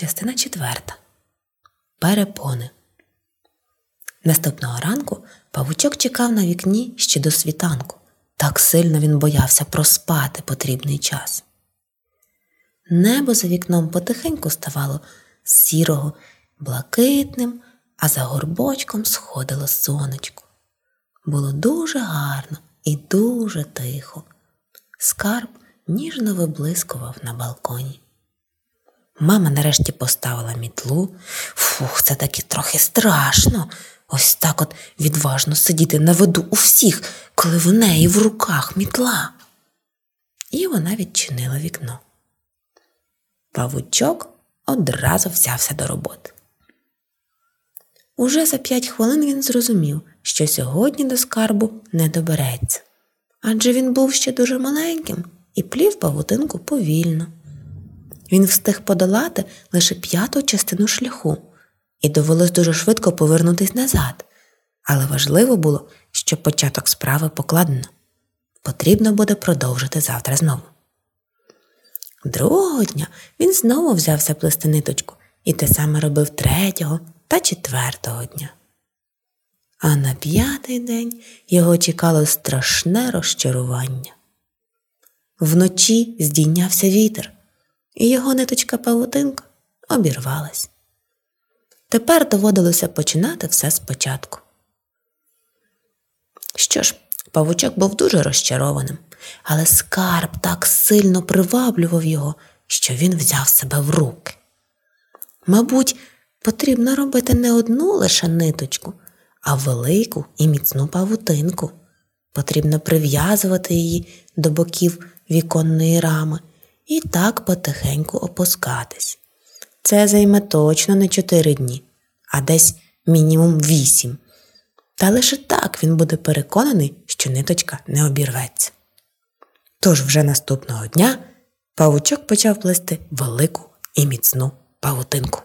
Частина четверта. Перепони. Наступного ранку павучок чекав на вікні ще до світанку. Так сильно він боявся проспати потрібний час. Небо за вікном потихеньку ставало сірого, блакитним, а за горбочком сходило сонечко. Було дуже гарно і дуже тихо. Скарб ніжно виблискував на балконі. Мама нарешті поставила мітлу. Фух, це таки трохи страшно. Ось так от відважно сидіти на виду у всіх, коли в неї в руках мітла. І вона відчинила вікно. Павучок одразу взявся до роботи. Уже за п'ять хвилин він зрозумів, що сьогодні до скарбу не добереться, адже він був ще дуже маленьким і плів павутинку повільно. Він встиг подолати лише п'яту частину шляху, і довелось дуже швидко повернутися назад. Але важливо було, що початок справи покладено. Потрібно буде продовжити завтра знову. Другого дня він знову взявся плести ниточку і те саме робив третього та четвертого дня. А на п'ятий день його чекало страшне розчарування. Вночі здійнявся вітер, і його ниточка павутинка обірвалась. Тепер доводилося починати все спочатку. Що ж, павучок був дуже розчарованим, але скарб так сильно приваблював його, що він взяв себе в руки. Мабуть, потрібно робити не одну лише ниточку, а велику і міцну павутинку. Потрібно прив'язувати її до боків віконної рами і так потихеньку опускатись. Це займе точно не чотири дні, а десь мінімум вісім. Та лише так він буде переконаний, що ниточка не обірветься. Тож вже наступного дня павучок почав плести велику і міцну павутинку.